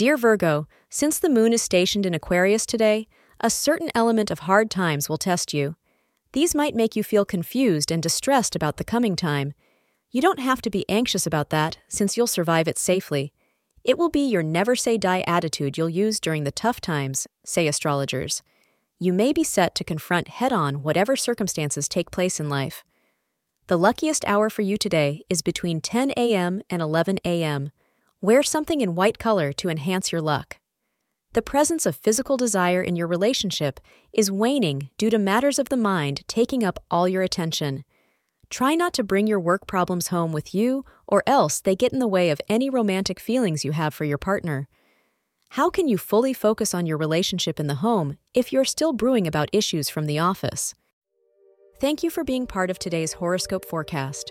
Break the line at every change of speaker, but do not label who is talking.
Dear Virgo, since the moon is stationed in Aquarius today, a certain element of hard times will test you. These might make you feel confused and distressed about the coming time. You don't have to be anxious about that, since you'll survive it safely. It will be your never say die attitude you'll use during the tough times, say astrologers. You may be set to confront head on whatever circumstances take place in life. The luckiest hour for you today is between 10 a.m. and 11 a.m. Wear something in white color to enhance your luck. The presence of physical desire in your relationship is waning due to matters of the mind taking up all your attention. Try not to bring your work problems home with you, or else they get in the way of any romantic feelings you have for your partner. How can you fully focus on your relationship in the home if you're still brewing about issues from the office? Thank you for being part of today's horoscope forecast.